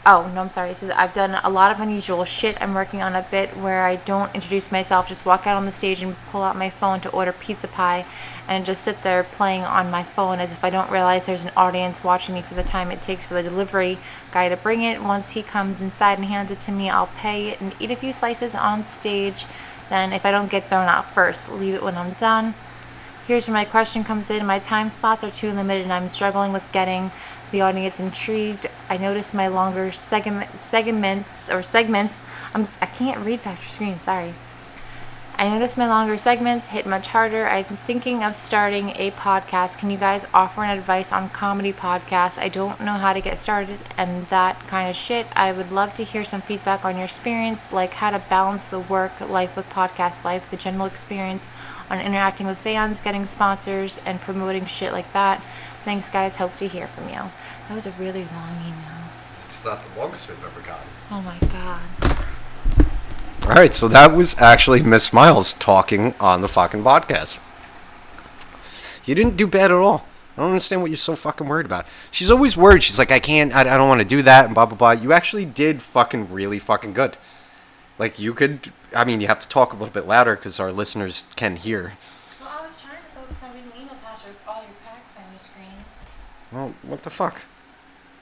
Oh, no, I'm sorry. It says I've done a lot of unusual shit. I'm working on a bit where I don't introduce myself, just walk out on the stage and pull out my phone to order pizza pie and just sit there playing on my phone as if I don't realize there's an audience watching me for the time it takes for the delivery guy to bring it. Once he comes inside and hands it to me, I'll pay it and eat a few slices on stage. Then, if I don't get thrown out first, leave it when I'm done. Here's where my question comes in. My time slots are too limited and I'm struggling with getting the audience intrigued. I noticed my longer segment, segments or segments. I'm I can't read past your screen. Sorry. I noticed my longer segments hit much harder. I'm thinking of starting a podcast. Can you guys offer an advice on comedy podcasts? I don't know how to get started and that kind of shit. I would love to hear some feedback on your experience, like how to balance the work life with podcast life, the general experience on interacting with fans, getting sponsors, and promoting shit like that. Thanks, guys. Hope to hear from you. That was a really long email. It's not the longest we've ever gotten. Oh my god. All right, so that was actually Miss Smiles talking on the fucking podcast. You didn't do bad at all. I don't understand what you're so fucking worried about. She's always worried. She's like, I can't, I, I don't want to do that, and blah, blah, blah. You actually did fucking really fucking good. Like, you could, I mean, you have to talk a little bit louder because our listeners can hear. Well, I was trying to focus on reading email past your, all your packs on your screen. Well, what the fuck?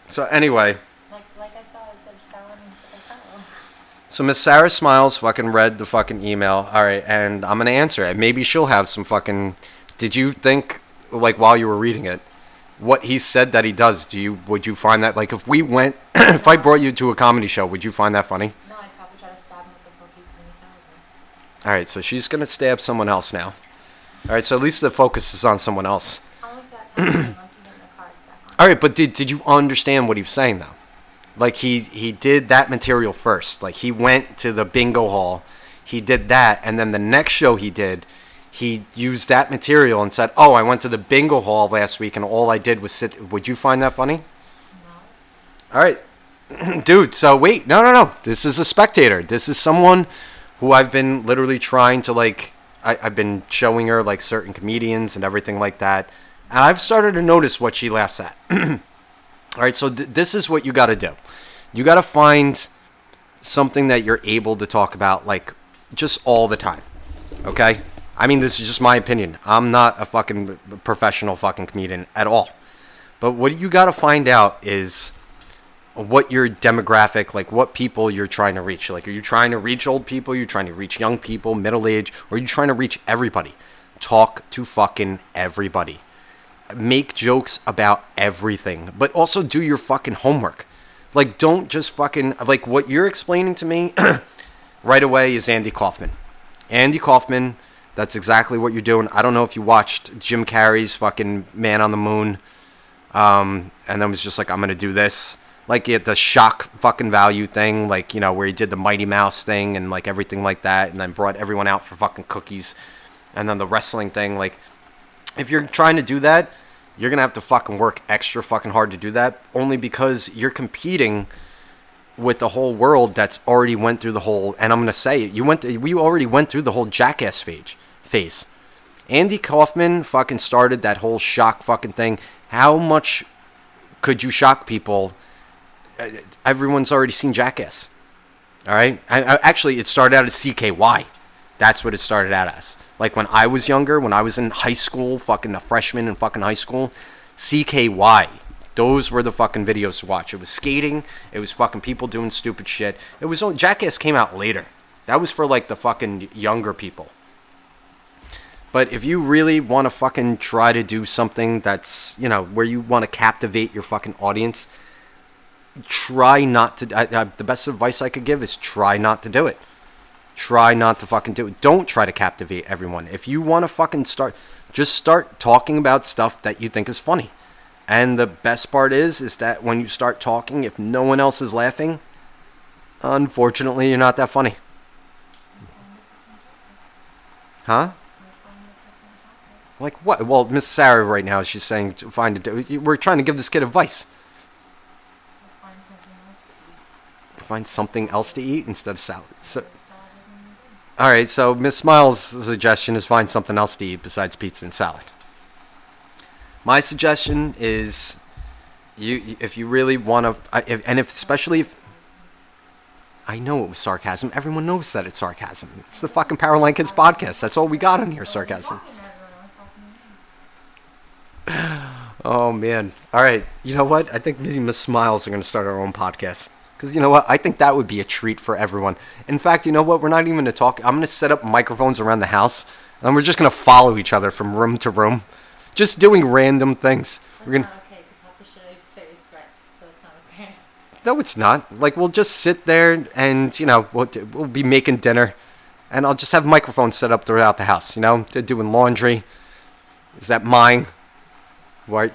So, anyway, Like, like I thought it said felon instead of fellow. So Miss Sara Smiles fucking read the fucking email. All right, and I'm gonna answer it. Maybe she'll have some fucking. Did you think like while you were reading it, what he said that he does? Do you would you find that like if we went, [clears throat] if I brought you to a comedy show, would you find that funny? No, I'd probably try to stab him with the fork he's gonna. All right, so she's gonna stab someone else now. All right, so at least the focus is on someone else. Look at that [clears throat] time once you get the cards back on. All right, but did did you understand what he was saying though? Like he he did that material first. Like he went to the bingo hall, he did that, and then the next show he did, he used that material and said, "Oh, I went to the bingo hall last week, and all I did was sit." Would you find that funny? No. All right, [clears throat] dude. So wait, no, no, no. This is a spectator. This is someone who I've been literally trying to like. I, I've been showing her like certain comedians and everything like that, and I've started to notice what she laughs at. [clears throat] All right, so th- this is what you got to do. You got to find something that you're able to talk about like just all the time. Okay? I mean, this is just my opinion. I'm not a fucking professional fucking comedian at all. But what you got to find out is what your demographic, like what people you're trying to reach. Like, are you trying to reach old people? You're trying to reach young people, middle age, or are you trying to reach everybody? Talk to fucking everybody make jokes about everything, but also do your fucking homework. Like, don't just fucking like what you're explaining to me [clears throat] right away is Andy Kaufman. Andy Kaufman, that's exactly what you're doing. I don't know if you watched Jim Carrey's fucking Man on the Moon, um, and then was just like, I'm gonna do this. Like yeah, the shock fucking value thing, like you know where he did the Mighty Mouse thing and like everything like that, and then brought everyone out for fucking cookies, and then the wrestling thing, like if you're trying to do that, you're gonna have to fucking work extra fucking hard to do that. Only because you're competing with the whole world that's already went through the whole. And I'm gonna say it. You went. To, we already went through the whole jackass phase. Phase. Andy Kaufman fucking started that whole shock fucking thing. How much could you shock people? Uh, Everyone's already seen Jackass. All right. I, I, actually, it started out as CKY. That's what it started out as. Like when I was younger, when I was in high school, fucking a freshman in fucking high school, CKY. Those were the fucking videos to watch. It was skating. It was fucking people doing stupid shit. It was only, Jackass came out later. That was for like the fucking younger people. But if you really want to fucking try to do something that's, you know, where you want to captivate your fucking audience, try not to. I, I, the best advice I could give is try not to do it. Try not to fucking do it. Don't try to captivate everyone. If you want to fucking start, just start talking about stuff that you think is funny. And the best part is, is that when you start talking, if no one else is laughing, unfortunately, you're not that funny. Huh? Like what? Well, Miss Sara right now, she's saying to find a. We're trying to give this kid advice. Find something else to eat. Find something else to eat instead of salad. So, Salad isn't even good. All right. So Miss Smiles' suggestion is find something else to eat besides pizza and salad. My suggestion is, you if you really want to, and if especially if. I know it was sarcasm. Everyone knows that it's sarcasm. It's the fucking Powerline Kids podcast. That's all we got on here, sarcasm. [sighs] Oh man! All right, you know what? I think me Miss Smiles are going to start our own podcast because you know what? I think that would be a treat for everyone. In fact, you know what? We're not even going to talk. I'm going to set up microphones around the house, and we're just going to follow each other from room to room, just doing random things. That's We're gonna. not okay, because half the shit I say is threats, so it's not okay. [laughs] No, it's not. Like we'll just sit there, and you know, we'll we'll be making dinner, and I'll just have microphones set up throughout the house. You know, They're doing laundry. Is that mine? Right.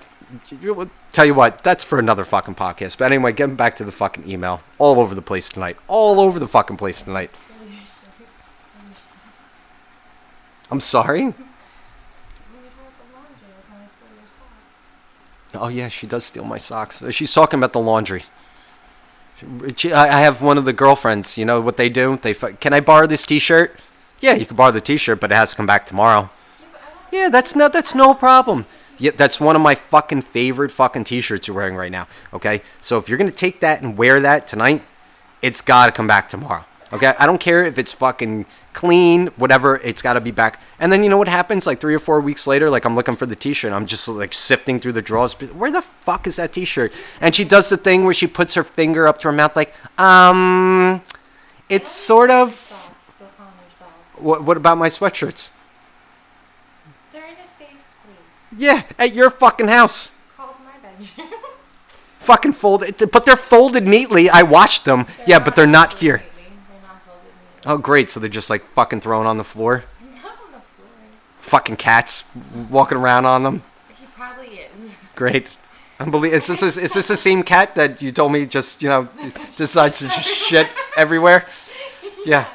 Tell you what, that's for another fucking podcast. But anyway, getting back to the fucking email. All over the place tonight. All over the fucking place tonight. Spill your shirts, spill your socks. I'm sorry. You hold the laundry, like when I steal your socks. Oh yeah, she does steal my socks. She's talking about the laundry. She, I I have one of the girlfriends. You know what they do? They can I borrow this T-shirt? Yeah, you can borrow the T-shirt, but it has to come back tomorrow. Yeah, that's no, that's no problem. Yeah, that's one of my fucking favorite fucking T-shirts you're wearing right now. Okay, so if you're gonna take that and wear that tonight, it's gotta come back tomorrow. Okay, I don't care if it's fucking clean, whatever. It's gotta be back. And then you know what happens? Like three or four weeks later, like I'm looking for the T-shirt. I'm just like sifting through the drawers. Where the fuck is that T-shirt? And she does the thing where she puts her finger up to her mouth, like, um, it's sort of. Socks, so calm yourself. What, what about my sweatshirts? They're in a safe place. Yeah, at your fucking house. Called my bedroom. [laughs] Fucking folded, but they're folded neatly. I washed them. yeah, but they're not here. They're not. Oh, great. So they're just like fucking thrown on the floor. [laughs] Not on the floor. Fucking cats walking around on them. He probably is. Great. [laughs] Unbelievable. Is this is this the same cat that you told me just you know decides to just shit everywhere? Yeah.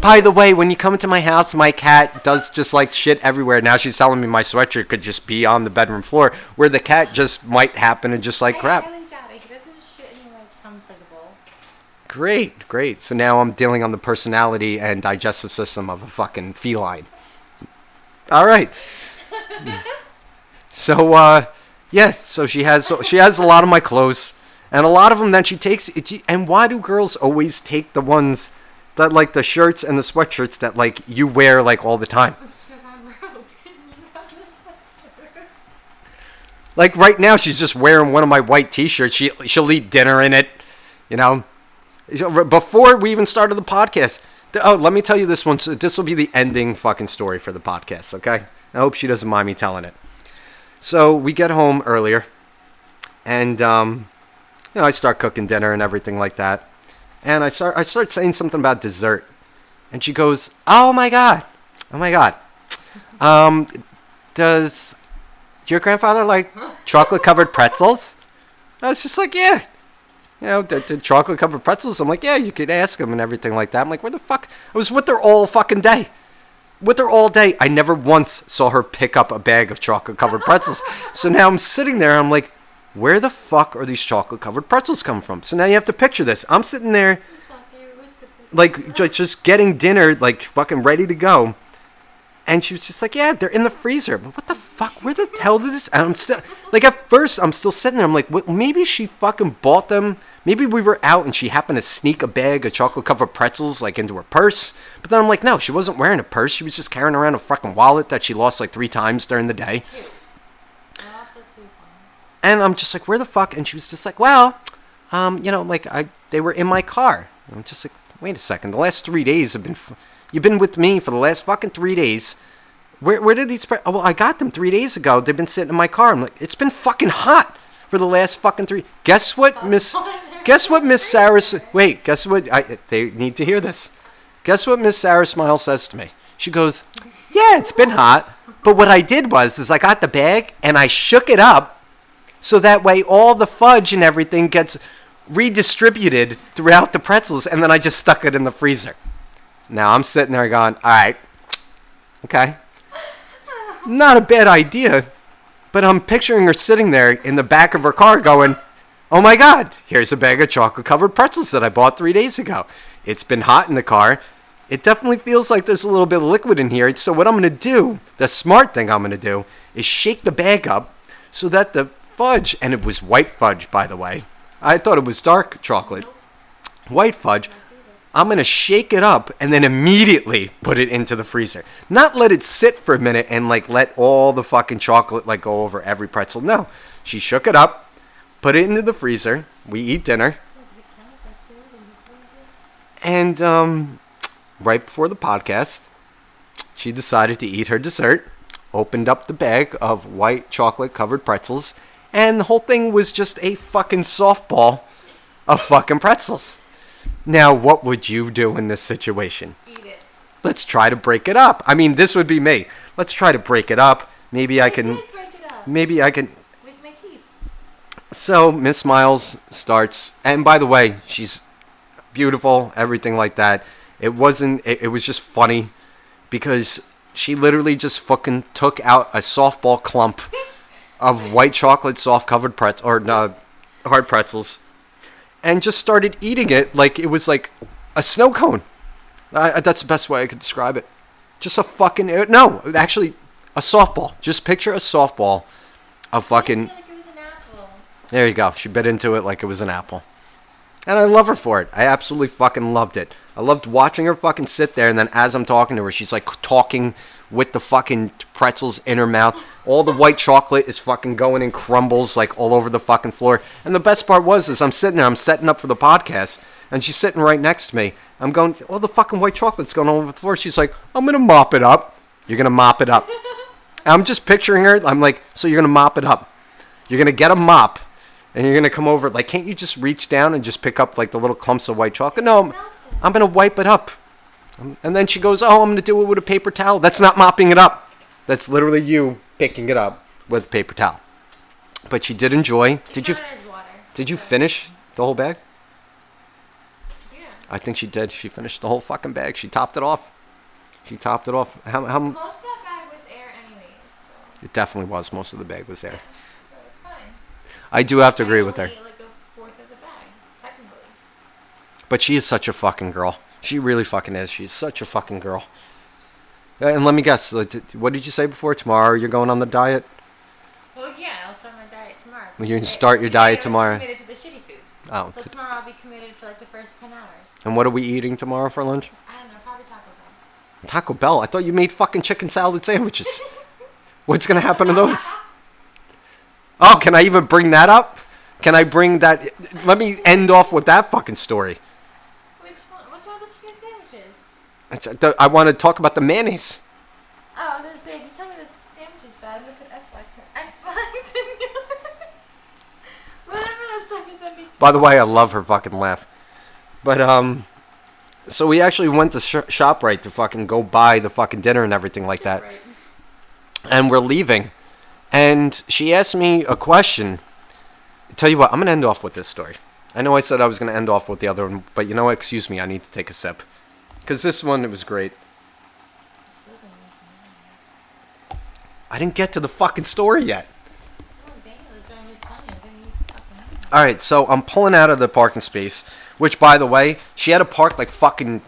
By the way, when you come into my house, my cat does just like shit everywhere. Now she's telling me my sweatshirt could just be on the bedroom floor, where the cat just might happen to just like crap. I like that. Doesn't shit anywhere it's comfortable. Great, great. So now I'm dealing on the personality and digestive system of a fucking feline. All right. [laughs] So uh yeah, so she has she has a lot of my clothes and a lot of them then she takes it and why do girls always take the ones that like the shirts and the sweatshirts that like you wear like all the time? Like right now she's just wearing one of my white t-shirts. She she'll eat dinner in it, you know. Before we even started the podcast. Oh, let me tell you this one. So this will be the ending fucking story for the podcast, okay? I hope she doesn't mind me telling it. So we get home earlier, and um, you know I start cooking dinner and everything like that, and I start I start saying something about dessert, and she goes, "Oh my god, oh my god, um, does your grandfather like chocolate covered pretzels?" I was just like, "Yeah." You know, the, the chocolate covered pretzels. I'm like, yeah, you could ask him and everything like that. I'm like, where the fuck? I was with her all fucking day with her all day. I never once saw her pick up a bag of chocolate covered pretzels. so now I'm sitting there. I'm like, where the fuck are these chocolate covered pretzels come from? So now you have to picture this. I'm sitting there, like, just, getting dinner, like, fucking ready to go. And she was just like, yeah, they're in the freezer. But what the fuck? Where the hell did this? And I'm still, like, at first, I'm still sitting there. I'm like, what, maybe she fucking bought them. Maybe we were out and she happened to sneak a bag of chocolate covered pretzels, like, into her purse. But then I'm like, no, she wasn't wearing a purse. She was just carrying around a fucking wallet that she lost, like, three times during the day. I lost it two times. And I'm just like, where the fuck? And she was just like, well, um, you know, like I, they were in my car. And I'm just like, wait a second. The last three days have been, f- you've been with me for the last fucking three days. Where, where did these? Pre- oh, well, I got them three days ago. They've been sitting in my car. I'm like, it's been fucking hot for the last fucking three. Guess what, Miss? [laughs] Guess what, Miss Sara? Wait, guess what? I, they need to hear this. Guess what Miss Sara Smile says to me? She goes, "Yeah, it's been hot, but what I did was is I got the bag and I shook it up so that way all the fudge and everything gets redistributed throughout the pretzels and then I just stuck it in the freezer." Now I'm sitting there going, "All right. Okay. Not a bad idea." But I'm picturing her sitting there in the back of her car going, Oh my god, here's a bag of chocolate covered pretzels that I bought three days ago. It's been hot in the car. It definitely feels like there's a little bit of liquid in here. So, what I'm going to do, the smart thing I'm going to do, is shake the bag up so that the fudge, and it was white fudge, by the way. I thought it was dark chocolate. White fudge. I'm going to shake it up and then immediately put it into the freezer. Not let it sit for a minute and like let all the fucking chocolate like go over every pretzel. No. She shook it up, put it into the freezer. We eat dinner. And um, right before the podcast, she decided to eat her dessert, opened up the bag of white chocolate covered pretzels, and the whole thing was just a fucking softball of fucking pretzels. Now, what would you do in this situation? Eat it. Let's try to break it up. I mean, this would be me. Let's try to break it up. Maybe I can. it up Maybe I can. with my teeth. So Miss Smiles starts, and by the way, she's beautiful, everything like that. It wasn't. It, it was just funny because she literally just fucking took out a softball clump of white chocolate soft covered pretz or uh, hard pretzels, and just started eating it like it was like a snow cone. I, that's the best way I could describe it. Just a fucking uh, no, actually, a softball. Just picture a softball of fucking. like it was an apple. There you go. She bit into it like it was an apple. And I love her for it. I absolutely fucking loved it. I loved watching her fucking sit there, and then as I'm talking to her, she's like talking with the fucking pretzels in her mouth. All the white chocolate is fucking going in crumbles like all over the fucking floor. And the best part was is I'm sitting there, I'm setting up for the podcast, and she's sitting right next to me. I'm going, all the fucking white chocolate's going all over the floor. She's like, I'm gonna mop it up. You're gonna mop it up. [laughs] I'm just picturing her. I'm like, so you're gonna mop it up. You're gonna get a mop, and you're gonna come over. Like, can't you just reach down and just pick up like the little clumps of white chocolate? No, I'm, I'm gonna wipe it up. And then she goes, "Oh, I'm gonna do it with a paper towel." That's not mopping it up. That's literally you picking it up with a paper towel. But she did enjoy. Did you? water. Did you finish the whole bag? Yeah. I think she did. She finished the whole fucking bag. She topped it off. She topped it off. How? how Most of that bag was air anyways, so, it definitely was. Most of the bag was there. so it's fine. I do have to agree with her. like a fourth of the bag. But she is such a fucking girl. She really fucking is. She's such a fucking girl. Uh, And let me guess. like, What did you say before? Tomorrow you're going on the diet? Well, yeah, I'll start my diet tomorrow. Well, you can Today- start your diet tomorrow. committed to the shitty food. Oh. So t- tomorrow I'll be committed for like the first 10 hours. and what are we eating tomorrow for lunch? I don't know, probably Taco Bell. Taco Bell. I thought you made fucking chicken salad sandwiches. [laughs] What's gonna happen to those? Oh, can I even bring that up? Can I bring that? Let me end off with that fucking story. Which one? What's wrong with the chicken sandwiches? I want to talk about the mayonnaise. Oh, I was gonna say, if you tell me this sandwich is bad, I'm gonna put S-Lax in, Ex-Lax in yours. [laughs] Whatever that stuff is, that'd By the way, I love her fucking laugh. But um, so we actually went to sh- Shoprite to fucking go buy the fucking dinner and everything like that. Right. And we're leaving, and she asked me a question. Tell you what, I'm gonna end off with this story. I know I said I was gonna end off with the other one, but you know what? Excuse me, I need to take a sip, because this one it was great. I'm still gonna use I didn't get to the fucking story yet. Daniel, this one was funny. I'm gonna use the fucking mayonnaise. All right, so I'm pulling out of the parking space, which, by the way, she had to park like fucking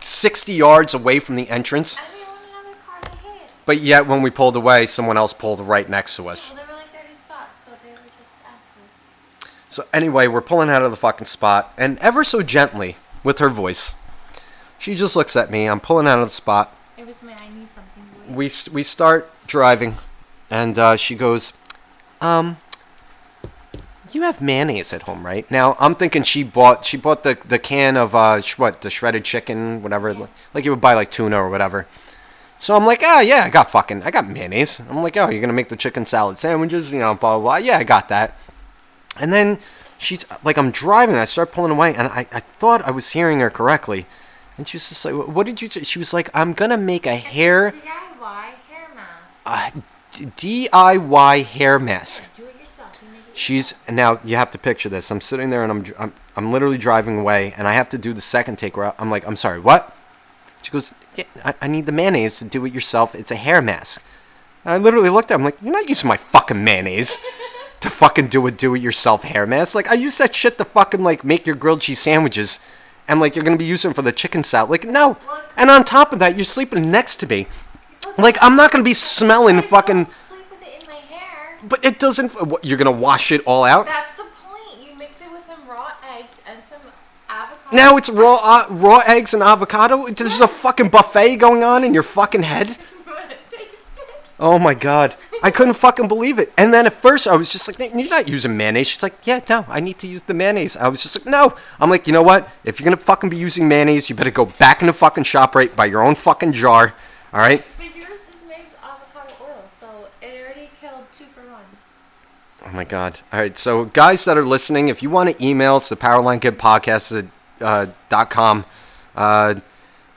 60 yards away from the entrance. I didn't want another car to hit. But yet, when we pulled away, someone else pulled right next to us. Well, like spots, so they were just assholes. So anyway, we're pulling out of the fucking spot, and ever so gently, with her voice, she just looks at me. I'm pulling out of the spot. It was my I need something. We s- we start driving, and uh, she goes, "Um, you have mayonnaise at home, right?" Now I'm thinking she bought she bought the the can of uh sh- what the shredded chicken, whatever, Yeah. like you would buy like tuna or whatever. So I'm like, ah, yeah, I got fucking, I got mayonnaise. I'm like, oh, you're gonna make the chicken salad sandwiches, you know, blah blah. blah. Yeah, I got that. And then she's like, I'm driving. I start pulling away, and I, I thought I was hearing her correctly. And she was just like, "What did you?" T-? She was like, "I'm gonna make a hair DIY hair mask. uh, DIY hair mask." Do it yourself. It She's now. You have to picture this. I'm sitting there, and I'm, I'm I'm literally driving away, and I have to do the second take where I'm like, "I'm sorry, what?" She goes, yeah, I, I need the mayonnaise to do it yourself. It's a hair mask." And I literally looked at her. I'm like, "You're not using my fucking mayonnaise." [laughs] to fucking do a do-it-yourself hair mask. Like I use that shit to fucking like make your grilled cheese sandwiches, and like you're gonna be using it for the chicken salad. Like no. And on top of that, you're sleeping next to me. Like I'm not gonna be smelling I fucking. don't sleep with it in my hair. But it doesn't. What, you're gonna wash it all out. That's the point. You mix it with some raw eggs and some avocado. Now it's raw uh, raw eggs and avocado. There's a fucking buffet going on in your fucking head. Oh my god. I couldn't fucking believe it. And then at first I was just like, "You're not using mayonnaise." She's like, "Yeah, no, I need to use the mayonnaise." I was just like, "No." I'm like, "You know what? If you're going to fucking be using mayonnaise, you better go back in the fucking shop right buy your own fucking jar." All right? But yours is made avocado oil, so it already killed two for one. Oh my god. All right. So guys that are listening, if you want to email us the powerlinekidpodcast at, uh, dot com, uh,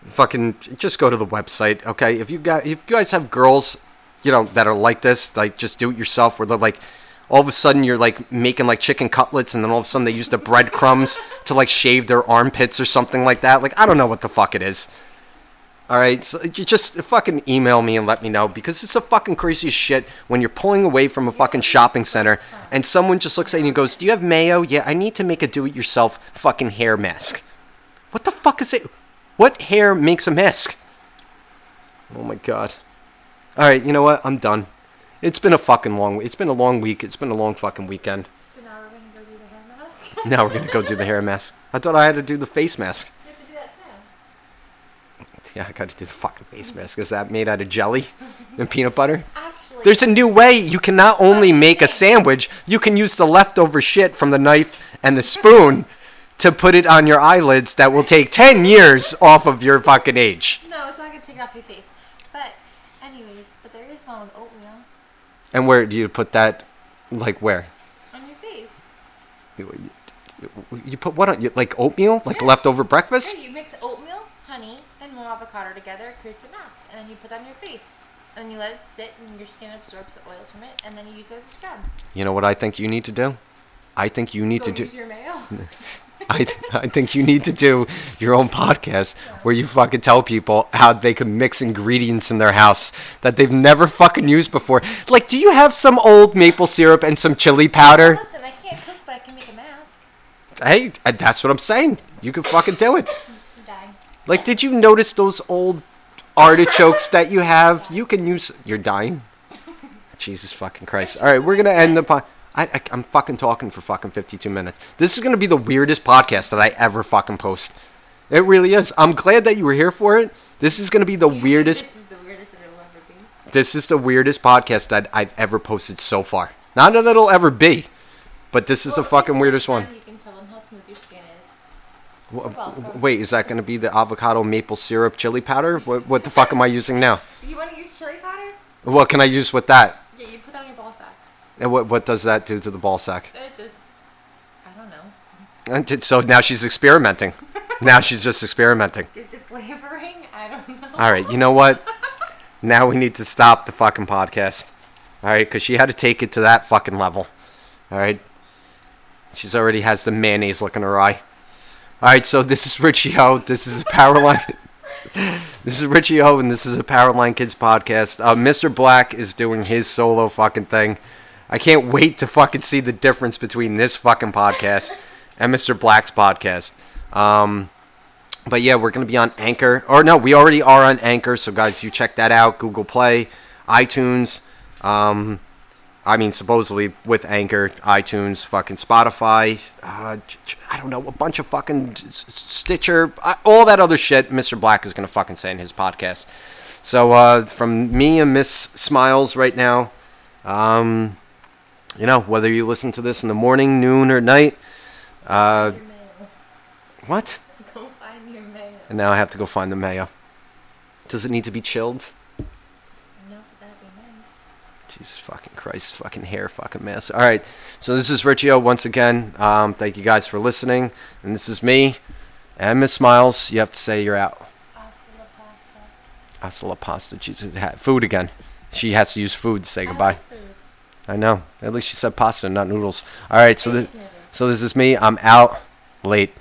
fucking just go to the website. Okay. If you got, if you guys have girls, you know, that are like this, like just do it yourself, where they're like, all of a sudden you're like making like chicken cutlets, and then all of a sudden they use the breadcrumbs to like shave their armpits or something like that. Like I don't know what the fuck it is. All right, so you just fucking email me and let me know because it's a fucking crazy shit when you're pulling away from a fucking shopping center and someone just looks at you and goes, "Do you have mayo?" Yeah, I need to make a do-it-yourself fucking hair mask. What the fuck is it? What hair makes a mask? Oh my god. All right, you know what? I'm done. It's been a fucking long. It's been a long week. It's been a long fucking weekend. So now we're gonna go do the hair mask. [laughs] Now we're gonna go do the hair mask. I thought I had to do the face mask. You have to do that too. Yeah, I got to do the fucking face mask. Is that made out of jelly and peanut butter? Actually, There's a new way. You can not only make a sandwich, you can use the leftover shit from the knife and the spoon to put it on your eyelids that will take 10 years off of your fucking age. no, it's not gonna take off your face. But, anyways, but there is one with oatmeal And where do you put that? Like where? on your face. You, you put what on? you- Like oatmeal? Like Yeah. leftover breakfast? Yeah, you mix oatmeal, honey, and more avocado together, it creates a mask, and then you put that on your face. And then you let it sit, and your skin absorbs the oils from it, and then you use it as a scrub. You know what I think you need to do? I think you need Go to do. use your mayo. [laughs] I, I think you need to do your own podcast where you fucking tell people how they can mix ingredients in their house that they've never fucking used before. Like, do you have some old maple syrup and some chili powder? Listen, I can't cook, but I can make a mask. Hey, uh, that's what I'm saying. You can fucking do it. [laughs] I'm dying. Like, did you notice those old artichokes that you have? You can use. You're dying. [laughs] Jesus fucking Christ! All right, we're gonna end the pod. I, I I'm fucking talking for fucking 52 minutes. This is gonna be the weirdest podcast that I ever fucking post. It really is. I'm glad that you were here for it. This is gonna be the weirdest. [laughs] This is the weirdest that it'll ever be. This is the weirdest podcast that I've ever posted so far. Not that it'll ever be, but this is the fucking weirdest one. You can tell them how smooth your skin is. Welcome. Wait, is that gonna be the avocado maple syrup chili powder? What what the fuck am I using now? You want to use chili powder? What can I use with that? Yeah, you put that on your ball sack. And what what does that do to the ball sack? It just, I don't know, And So now she's experimenting. [laughs] now she's just experimenting. gives it flavoring. I don't know. All right, you know what? Now we need to stop the fucking podcast. All right, because she had to take it to that fucking level. All right. She's already has the mayonnaise look in her eye. All right, so this is Richie O. This is a Powerline. [laughs] this is Richie O, and this is a Powerline Kids podcast. Uh, Mr. Black is doing his solo fucking thing. I can't wait to fucking see the difference between this fucking podcast and Mr. Black's podcast. Um, but yeah, we're gonna be on Anchor, or no, we already are on Anchor. So guys, you check that out. Google Play, iTunes. Um, I mean, supposedly with Anchor, iTunes, fucking Spotify. Uh, I don't know, a bunch of fucking Stitcher, uh, all that other shit. Mr. Black is gonna fucking say in his podcast. So uh, from me and Miss Smiles right now, um, you know, whether you listen to this in the morning, noon, or night, uh, what? Go find your mayo. And now I have to go find the mayo. Does it need to be chilled? No, but that'd be nice. Jesus fucking Christ, fucking hair, fucking mess. All right, so this is Richie O once again. Um, thank you guys for listening, and this is me and Miss Smiles. You have to say you're out. Hasta la pasta. Hasta la pasta. Jesus, food again. She has to use food to say goodbye. I know. At least she said pasta, not noodles. All right, so so this is me. I'm out late.